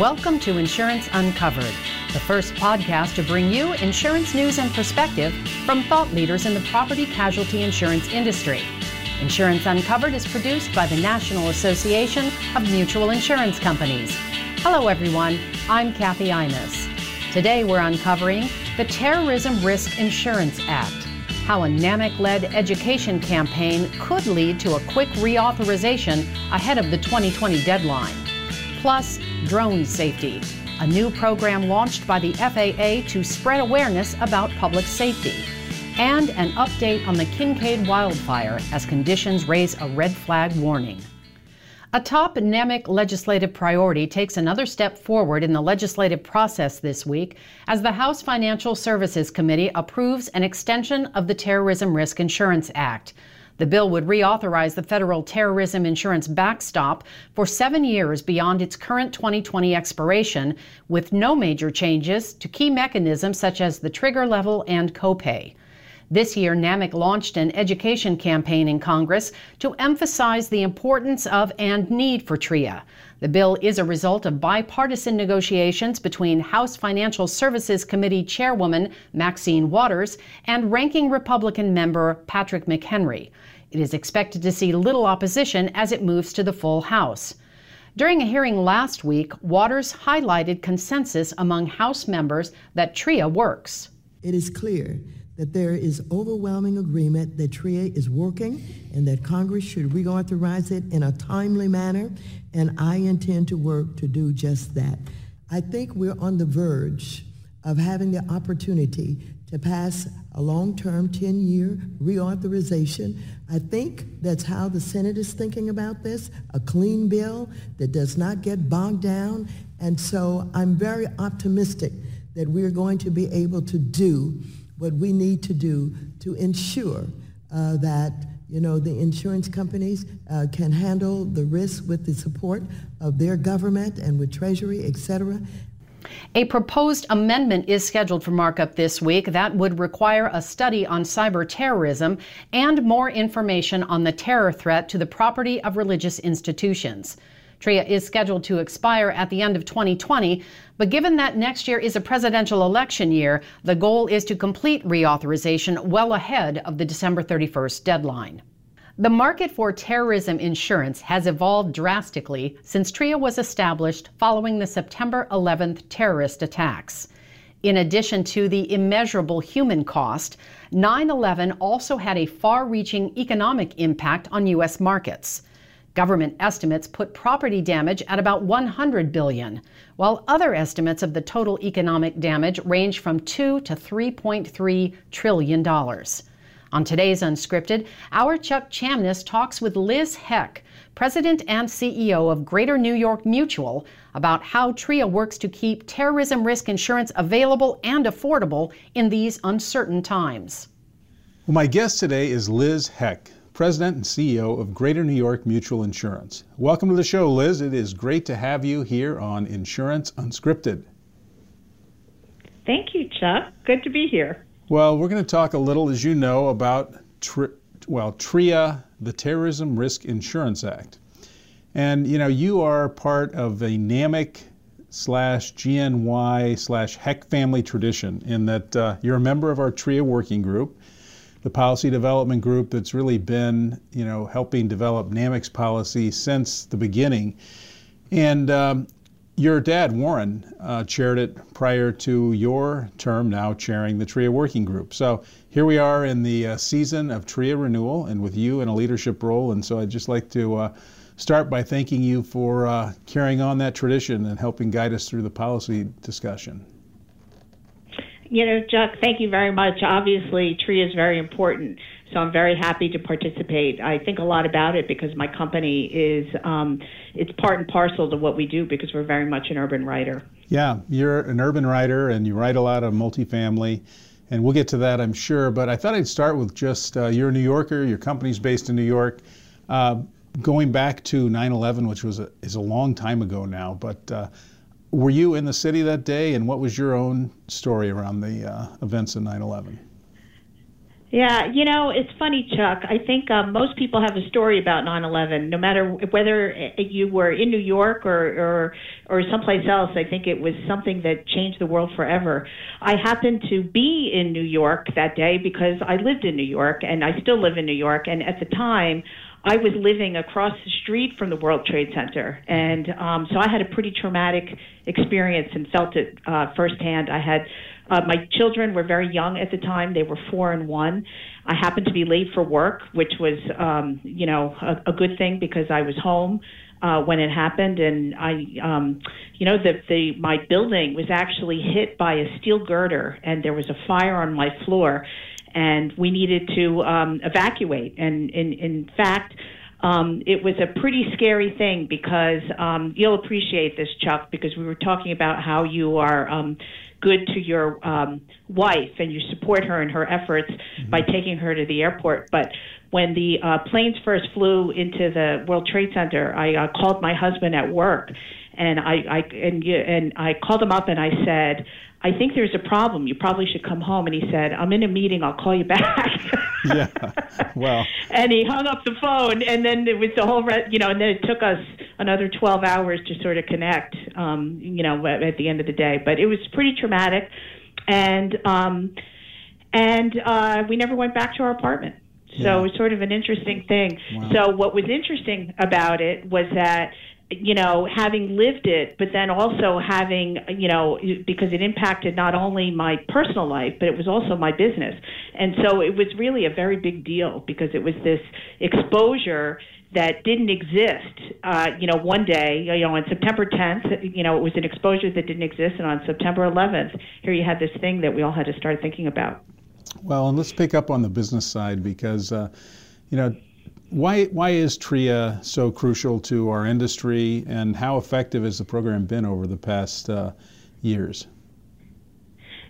Welcome to Insurance Uncovered, the first podcast to bring you insurance news and perspective from thought leaders in the property casualty insurance industry. Insurance Uncovered is produced by the National Association of Mutual Insurance Companies. Hello, everyone. I'm Kathy Imus. Today, we're uncovering the Terrorism Risk Insurance Act, how a NAMIC led education campaign could lead to a quick reauthorization ahead of the 2020 deadline plus drone safety, a new program launched by the FAA to spread awareness about public safety, and an update on the Kincade wildfire as conditions raise a red flag warning. A top NAMIC legislative priority takes another step forward in the legislative process this week as the House Financial Services Committee approves an extension of the Terrorism Risk Insurance Act. The bill would reauthorize the federal terrorism insurance backstop for seven years beyond its current 2020 expiration, with no major changes to key mechanisms such as the trigger level and copay. This year, NAMIC launched an education campaign in Congress to emphasize the importance of and need for TRIA. The bill is a result of bipartisan negotiations between House Financial Services Committee Chairwoman Maxine Waters and Ranking Republican member Patrick McHenry. It is expected to see little opposition as it moves to the full House. During a hearing last week, Waters highlighted consensus among House members that TRIA works. It is clear that there is overwhelming agreement that TRIA is working and that Congress should reauthorize it in a timely manner, and I intend to work to do just that. I think we're on the verge of having the opportunity to pass a long-term 10-year reauthorization. I think that's how the Senate is thinking about this, a clean bill that does not get bogged down. And so I'm very optimistic that we're going to be able to do what we need to do to ensure uh, that you know, the insurance companies uh, can handle the risk with the support of their government and with Treasury, et cetera, a proposed amendment is scheduled for markup this week that would require a study on cyber terrorism and more information on the terror threat to the property of religious institutions. TRIA is scheduled to expire at the end of 2020, but given that next year is a presidential election year, the goal is to complete reauthorization well ahead of the December 31st deadline. The market for terrorism insurance has evolved drastically since TRIA was established following the September 11th terrorist attacks. In addition to the immeasurable human cost, 9 11 also had a far reaching economic impact on U.S. markets. Government estimates put property damage at about 100 billion, while other estimates of the total economic damage range from 2 to 3.3 trillion dollars. On today's Unscripted, our Chuck Chamness talks with Liz Heck, President and CEO of Greater New York Mutual, about how TRIA works to keep terrorism risk insurance available and affordable in these uncertain times. Well, my guest today is Liz Heck, President and CEO of Greater New York Mutual Insurance. Welcome to the show, Liz. It is great to have you here on Insurance Unscripted. Thank you, Chuck. Good to be here. Well, we're going to talk a little, as you know, about tri- well TRIA, the Terrorism Risk Insurance Act, and you know you are part of a NAMIC slash GNY slash Heck family tradition in that uh, you're a member of our TRIA working group, the policy development group that's really been you know helping develop NAMIC's policy since the beginning, and um, your dad, Warren, uh, chaired it prior to your term now chairing the TRIA working group. So here we are in the uh, season of TRIA renewal and with you in a leadership role. And so I'd just like to uh, start by thanking you for uh, carrying on that tradition and helping guide us through the policy discussion. You know, Chuck, thank you very much. Obviously, TRIA is very important so I'm very happy to participate. I think a lot about it because my company is um, it's part and parcel to what we do because we're very much an urban writer. Yeah, you're an urban writer and you write a lot of multifamily. And we'll get to that, I'm sure. But I thought I'd start with just uh, you're a New Yorker, your company's based in New York. Uh, going back to 9 11, which was a, is a long time ago now, but uh, were you in the city that day and what was your own story around the uh, events of 9 11? Yeah, you know, it's funny, Chuck. I think um, most people have a story about 9/11. No matter whether you were in New York or, or or someplace else, I think it was something that changed the world forever. I happened to be in New York that day because I lived in New York, and I still live in New York. And at the time, I was living across the street from the World Trade Center, and um, so I had a pretty traumatic experience and felt it uh, firsthand. I had uh, my children were very young at the time; they were four and one. I happened to be late for work, which was, um, you know, a, a good thing because I was home uh, when it happened, and I, um, you know, the, the my building was actually hit by a steel girder, and there was a fire on my floor, and we needed to um, evacuate. And in in fact. Um, it was a pretty scary thing because um, you'll appreciate this, Chuck, because we were talking about how you are um, good to your um, wife and you support her in her efforts mm-hmm. by taking her to the airport. But when the uh, planes first flew into the World Trade Center, I uh, called my husband at work, and I, I and you, and I called him up and I said, I think there's a problem. You probably should come home. And he said, I'm in a meeting. I'll call you back. yeah. Well. And he hung up the phone. And then it was the whole, re- you know, and then it took us another 12 hours to sort of connect, um, you know, at, the end of the day. But it was pretty traumatic. And, um, and uh, we never went back to our apartment. So yeah. it was sort of an interesting thing. Wow. So what was interesting about it was that you know, having lived it, but then also having, you know, because it impacted not only my personal life, but it was also my business. And so it was really a very big deal because it was this exposure that didn't exist, uh, you know, one day, you know, on September 10th, you know, it was an exposure that didn't exist. And on September 11th, here you had this thing that we all had to start thinking about. Well, and let's pick up on the business side because, uh, you know, why, why is TRIA so crucial to our industry, and how effective has the program been over the past uh, years?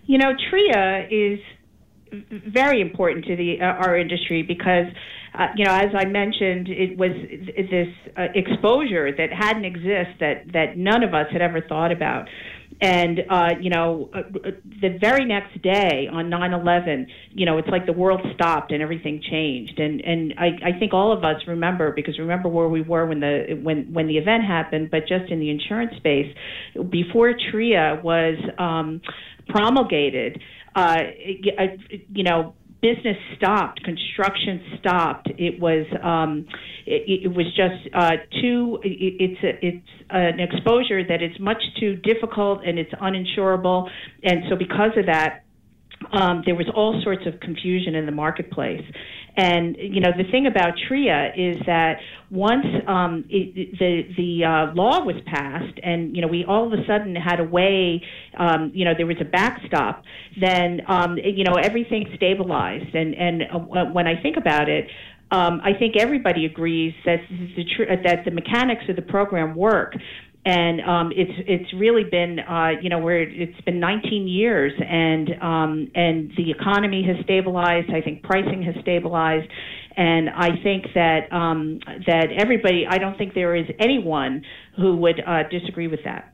You know, TRIA is very important to the uh, our industry because, uh, you know, as I mentioned, it was this uh, exposure that hadn't existed that that none of us had ever thought about. And, uh, you know, uh, the very next day on 9 11, you know, it's like the world stopped and everything changed. And, and I, I think all of us remember, because remember where we were when the, when, when the event happened, but just in the insurance space, before TRIA was um, promulgated, uh, you know, business stopped, construction stopped. It was um, it, it was just uh, too. It, it's a, it's an exposure that is much too difficult and it's uninsurable, and so because of that. Um, there was all sorts of confusion in the marketplace. And you know the thing about TRIA is that once um, it, the the uh, law was passed, and you know we all of a sudden had a way, um, you know there was a backstop. Then um, you know everything stabilized, and and uh, when I think about it, um, I think everybody agrees that the tr- that the mechanics of the program work and um, it's it's really been uh, you know where it's been 19 years and um, and the economy has stabilized. I think pricing has stabilized, and I think that um, that everybody. I don't think there is anyone who would uh, disagree with that.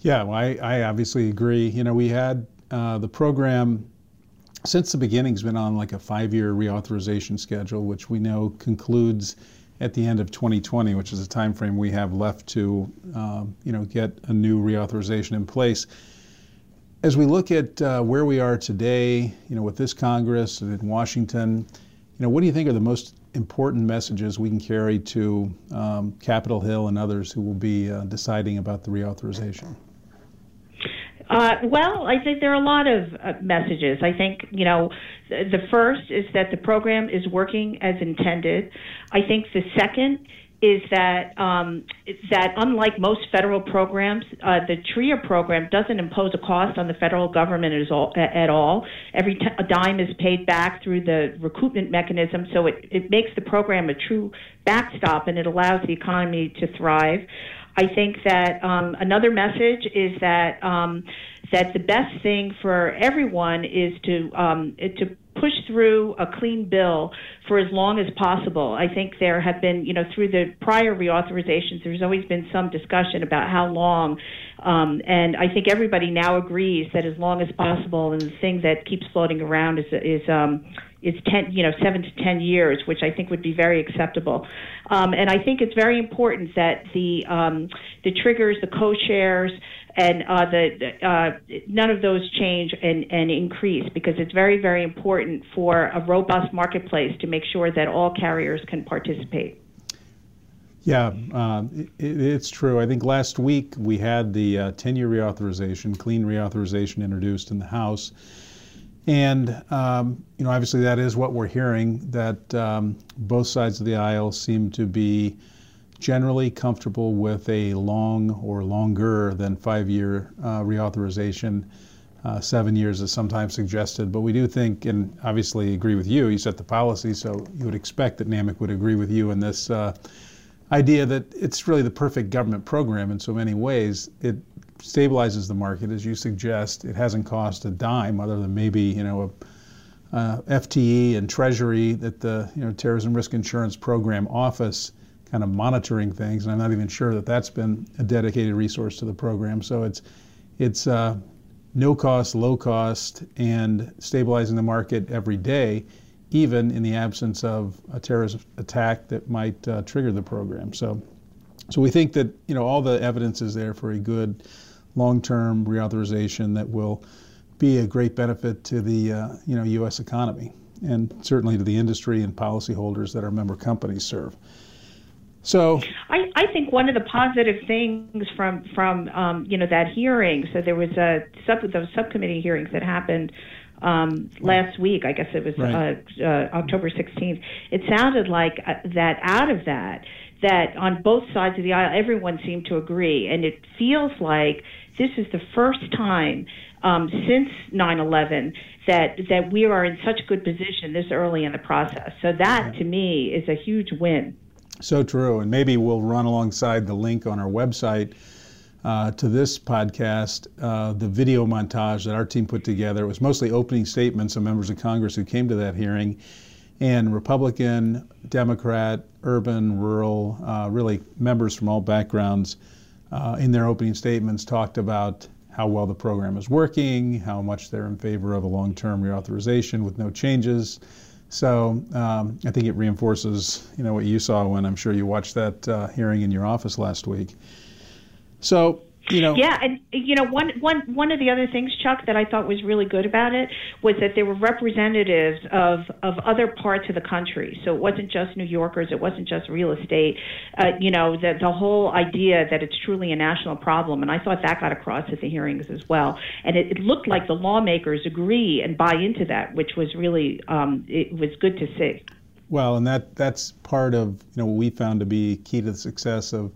Yeah, well, I, I obviously agree. You know, we had uh, the program since the beginning has been on like a five-year reauthorization schedule, which we know concludes at the end of 2020, which is a time frame we have left to um, you know, get a new reauthorization in place. As we look at uh, where we are today, you know, with this Congress and in Washington, you know, what do you think are the most important messages we can carry to um, Capitol Hill and others who will be uh, deciding about the reauthorization? Uh, well, I think there are a lot of uh, messages. I think, you know, the first is that the program is working as intended. I think the second is that um, that unlike most federal programs, uh, the TRIA program doesn't impose a cost on the federal government at all. At all. Every dime is paid back through the recoupment mechanism, so it, it makes the program a true backstop and it allows the economy to thrive. I think that um, another message is that um, that the best thing for everyone is to um, to push through a clean bill for as long as possible. I think there have been, you know, through the prior reauthorizations, there's always been some discussion about how long. Um, and I think everybody now agrees that as long as possible. And the thing that keeps floating around is is um, is 10, you know, seven to 10 years, which I think would be very acceptable. Um, and I think it's very important that the um, the triggers, the co-shares, and uh, the uh, none of those change and, and increase because it's very very important for a robust marketplace to make sure that all carriers can participate. Yeah, uh, it, it's true. I think last week we had the 10-year uh, reauthorization, clean reauthorization introduced in the House. And um, you know, obviously, that is what we're hearing. That um, both sides of the aisle seem to be generally comfortable with a long or longer than five-year uh, reauthorization. Uh, seven years is sometimes suggested, but we do think, and obviously agree with you. You set the policy, so you would expect that NAMIC would agree with you in this uh, idea that it's really the perfect government program in so many ways. It stabilizes the market, as you suggest. It hasn't cost a dime, other than maybe you know a, FTE and Treasury that the you know Terrorism Risk Insurance Program office kind of monitoring things, and I'm not even sure that that's been a dedicated resource to the program. So it's it's uh, no cost, low cost, and stabilizing the market every day, even in the absence of a terrorist attack that might uh, trigger the program. So. So we think that you know all the evidence is there for a good long-term reauthorization that will be a great benefit to the uh, you know U.S. economy and certainly to the industry and policyholders that our member companies serve. So I, I think one of the positive things from from um, you know that hearing. So there was a sub those subcommittee hearings that happened um, last week. I guess it was right. uh, uh, October 16th. It sounded like uh, that out of that that on both sides of the aisle, everyone seemed to agree, and it feels like this is the first time um, since 9/11 that that we are in such good position this early in the process. So that to me is a huge win. So true, and maybe we'll run alongside the link on our website. Uh, to this podcast, uh, the video montage that our team put together. It was mostly opening statements of members of Congress who came to that hearing, and Republican, Democrat, urban, rural, uh, really members from all backgrounds uh, in their opening statements talked about how well the program is working, how much they're in favor of a long term reauthorization with no changes. So um, I think it reinforces, you know, what you saw when I'm sure you watched that uh, hearing in your office last week. So you know. Yeah, and you know, one one one of the other things, Chuck, that I thought was really good about it was that there were representatives of of other parts of the country. So it wasn't just New Yorkers, it wasn't just real estate. Uh, you know, the the whole idea that it's truly a national problem, and I thought that got across at the hearings as well. And it, it looked like the lawmakers agree and buy into that, which was really um, it was good to see. Well, and that that's part of you know what we found to be key to the success of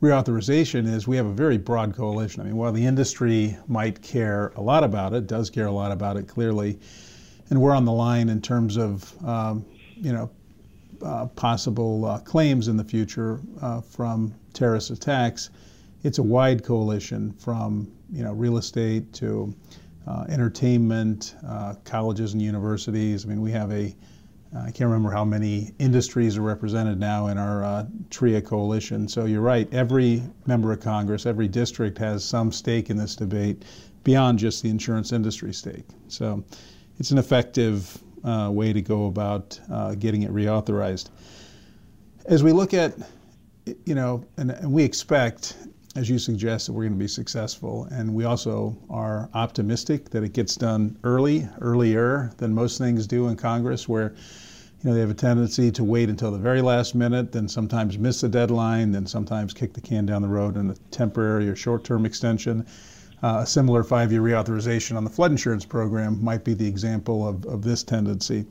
reauthorization is we have a very broad coalition. I mean, while the industry might care a lot about it, does care a lot about it clearly, and we're on the line in terms of um, you know uh, possible uh, claims in the future uh, from terrorist attacks. It's a wide coalition from you know real estate to uh, entertainment, uh, colleges and universities. I mean, we have a I can't remember how many industries are represented now in our uh, TRIA coalition. So you're right, every member of Congress, every district has some stake in this debate beyond just the insurance industry stake. So it's an effective uh, way to go about uh, getting it reauthorized. As we look at, you know, and, and we expect as you suggest, that we're going to be successful. And we also are optimistic that it gets done early, earlier than most things do in Congress, where you know they have a tendency to wait until the very last minute, then sometimes miss the deadline, then sometimes kick the can down the road in a temporary or short-term extension. Uh, a similar five-year reauthorization on the flood insurance program might be the example of, of this tendency.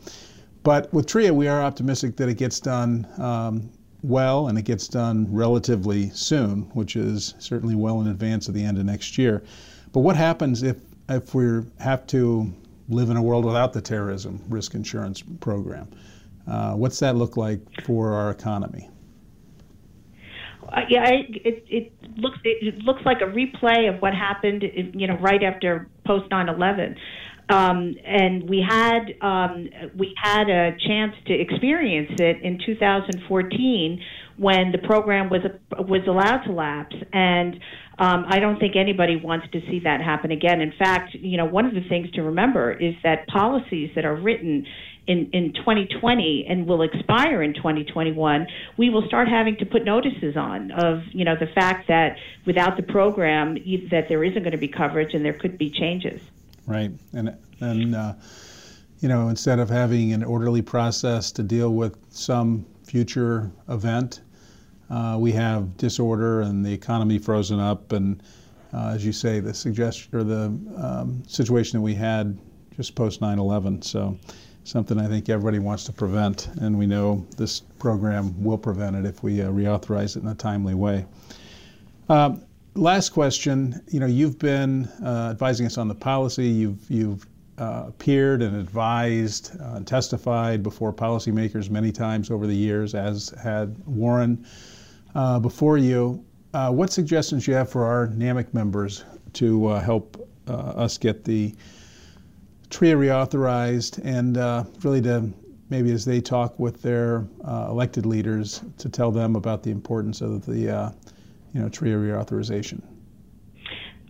But with TRIA, we are optimistic that it gets done um, well and it gets done relatively soon, which is certainly well in advance of the end of next year. But what happens if, if we have to live in a world without the terrorism risk insurance program? Uh, what's that look like for our economy? Uh, yeah, it, it looks it looks like a replay of what happened, you know, right after post 9/11. Um, and we had um, we had a chance to experience it in 2014 when the program was was allowed to lapse and um, I don't think anybody wants to see that happen again. In fact, you know, one of the things to remember is that policies that are written in, in 2020 and will expire in 2021, we will start having to put notices on of, you know, the fact that without the program, that there isn't going to be coverage and there could be changes. Right. And, and uh, you know, instead of having an orderly process to deal with some future event, uh, we have disorder and the economy frozen up, and uh, as you say, the suggestion or the um, situation that we had just post 9/11. So, something I think everybody wants to prevent, and we know this program will prevent it if we uh, reauthorize it in a timely way. Um, last question. You know, you've been uh, advising us on the policy. You've you've uh, appeared and advised and testified before policymakers many times over the years, as had Warren uh, before you. Uh, what suggestions do you have for our NAMIC members to uh, help uh, us get the TRIA reauthorized and uh, really to maybe as they talk with their uh, elected leaders to tell them about the importance of the you know TRIA reauthorization?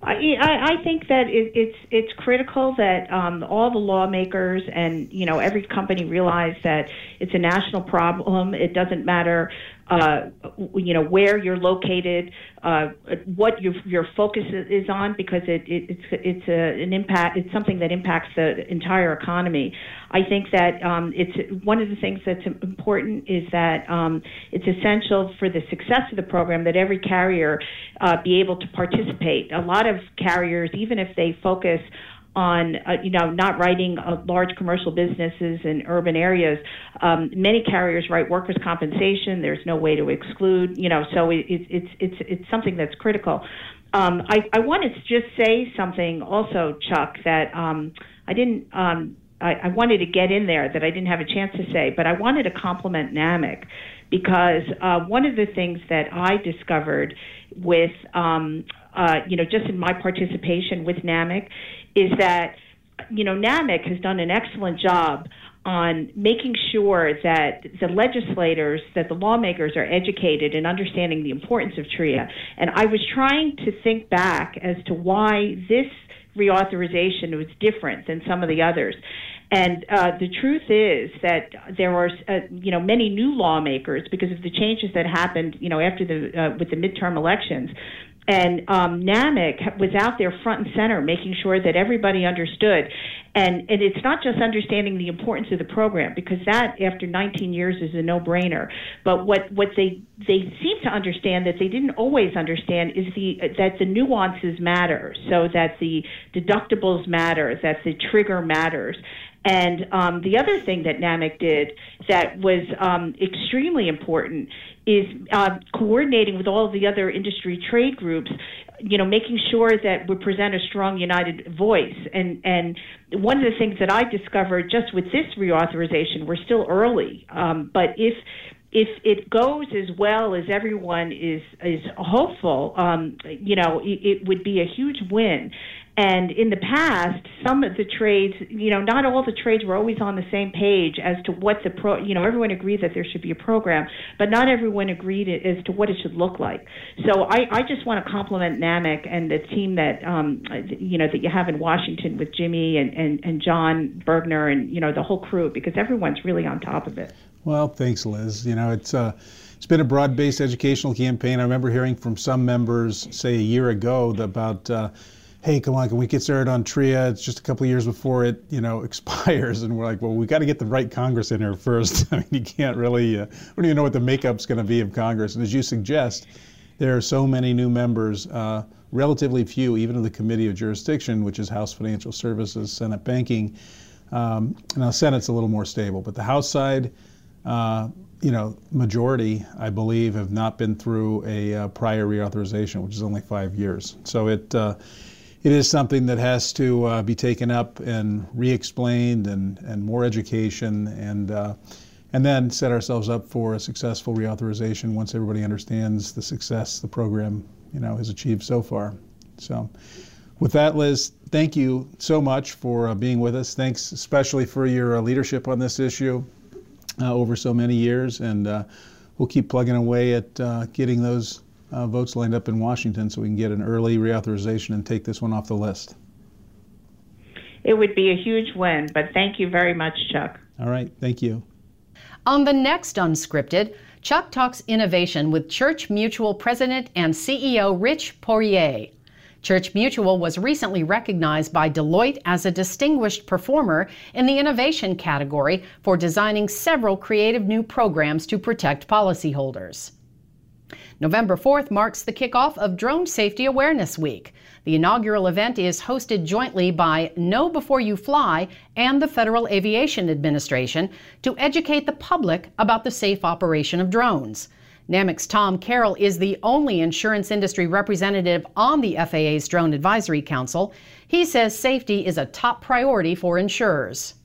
I, I think that it, it's it's critical that um, all the lawmakers and you know every company realize that it's a national problem. It doesn't matter uh, you know where you're located, uh, what your your focus is on, because it, it it's it's a, an impact. It's something that impacts the entire economy. I think that um, it's one of the things that's important is that um, it's essential for the success of the program that every carrier uh, be able to participate. A lot of carriers, even if they focus on, uh, you know, not writing uh, large commercial businesses in urban areas. Um, many carriers write workers' compensation. There's no way to exclude, you know, so it, it, it's it's it's something that's critical. Um, I, I wanted to just say something also, Chuck, that um, I didn't. Um, I, I wanted to get in there that I didn't have a chance to say, but I wanted to compliment NAMIC because uh, one of the things that I discovered with, um, uh, you know, just in my participation with NAMIC is that you know NAMIC has done an excellent job on making sure that the legislators, that the lawmakers are educated in understanding the importance of TRIA. And I was trying to think back as to why this reauthorization was different than some of the others. And uh, the truth is that there are, uh, you know, many new lawmakers because of the changes that happened, you know, after the uh, with the midterm elections and um, NAMIC was out there front and center, making sure that everybody understood. And, and it's not just understanding the importance of the program, because that, after 19 years, is a no-brainer. But what, what they they seem to understand that they didn't always understand is the that the nuances matter, so that the deductibles matter, that the trigger matters. And um, the other thing that NAMIC did that was um, extremely important is uh, coordinating with all the other industry trade groups you know making sure that we present a strong united voice and and one of the things that i discovered just with this reauthorization we're still early um, but if if it goes as well as everyone is is hopeful, um, you know, it, it, would be a huge win. And in the past, some of the trades, you know, not all the trades were always on the same page as to what the pro, you know, everyone agreed that there should be a program, but not everyone agreed as to what it should look like. So I, I just want to compliment NAMIC and the team that, um, you know, that you have in Washington with Jimmy and, and, and John Bergner and, you know, the whole crew because everyone's really on top of it. Well, thanks, Liz. You know, it's, uh, it's been a broad-based educational campaign. I remember hearing from some members, say a year ago, about uh, hey, come on, can we get started on TRIA? It's just a couple years before it, you know, expires. And we're like, well, we got to get the right Congress in here first. I mean, you can't really, uh, we don't even know what the makeup's going to be of Congress. And as you suggest, there are so many new members, uh, relatively few, even of the Committee of Jurisdiction, which is House Financial Services, Senate Banking. Um, now, Senate's a little more stable, but the House side, uh, you know, majority, I believe, have not been through a uh, prior reauthorization, which is only five years. So it uh, it is something that has to uh, be taken up and re-explained and, and more education and uh, and then set ourselves up for a successful reauthorization once everybody understands the success the program you know has achieved so far. So with that, Liz, thank you so much for uh, being with us. Thanks especially for your uh, leadership on this issue uh, over so many years, and uh, we'll keep plugging away at getting those uh, votes lined up in Washington so we can get an early reauthorization and take this one off the list. It would be a huge win, but thank you very much, Chuck. All right, thank you. On the next Unscripted, Chuck talks innovation with Church Mutual President and CEO Rich Poirier. Church Mutual was recently recognized by Deloitte as a distinguished performer in the innovation category for designing several creative new programs to protect policyholders. November 4th marks the kickoff of Drone Safety Awareness Week. The inaugural event is hosted jointly by Know Before You Fly and the Federal Aviation Administration to educate the public about the safe operation of drones. NAMIC's Tom Karol is the only insurance industry representative on the FAA's Drone Advisory Council. He says safety is a top priority for insurers.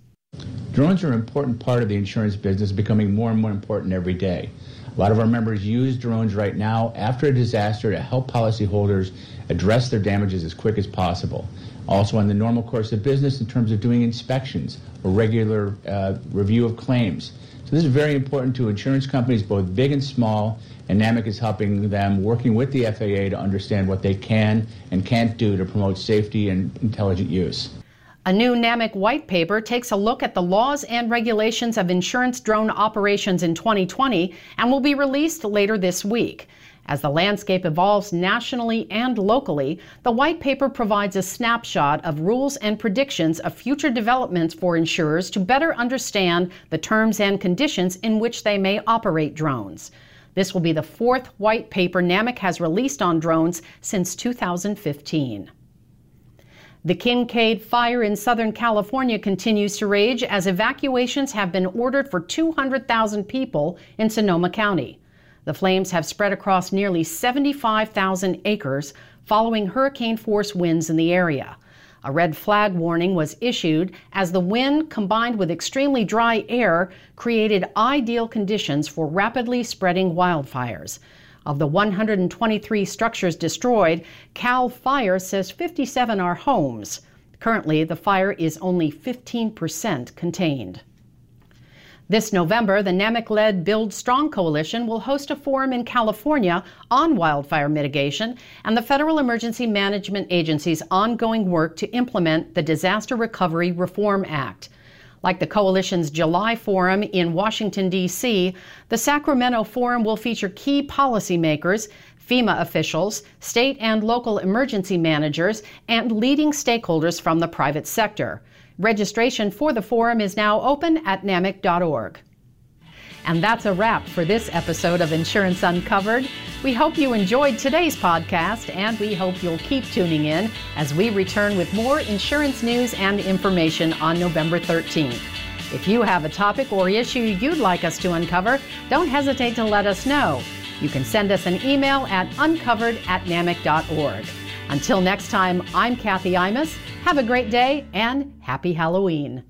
Drones are an important part of the insurance business, becoming more and more important every day. A lot of our members use drones right now after a disaster to help policyholders address their damages as quick as possible. Also, in the normal course of business, in terms of doing inspections or regular uh, review of claims. So, this is very important to insurance companies, both big and small, and NAMIC is helping them, working with the FAA to understand what they can and can't do to promote safety and intelligent use. A new NAMIC white paper takes a look at the laws and regulations of insurance drone operations in 2020 and will be released later this week. As the landscape evolves nationally and locally, the white paper provides a snapshot of rules and predictions of future developments for insurers to better understand the terms and conditions in which they may operate drones. This will be the fourth white paper NAMIC has released on drones since 2015. The Kincade fire in Southern California continues to rage as evacuations have been ordered for 200,000 people in Sonoma County. The flames have spread across nearly 75,000 acres following hurricane force winds in the area. A red flag warning was issued as the wind combined with extremely dry air created ideal conditions for rapidly spreading wildfires. Of the 123 structures destroyed, CAL FIRE says 57 are homes. Currently, the fire is only 15% contained. This November, the NAMIC led Build Strong Coalition will host a forum in California on wildfire mitigation and the Federal Emergency Management Agency's ongoing work to implement the Disaster Recovery Reform Act. Like the coalition's July forum in Washington, D.C., the Sacramento forum will feature key policymakers, FEMA officials, state and local emergency managers, and leading stakeholders from the private sector. Registration for the forum is now open at namic.org. And that's a wrap for this episode of Insurance Uncovered. We hope you enjoyed today's podcast, and we hope you'll keep tuning in as we return with more insurance news and information on November 13th. If you have a topic or issue you'd like us to uncover, don't hesitate to let us know. You can send us an email at uncovered at namic.org. Until next time, I'm Kathy Imus. Have a great day and happy Halloween.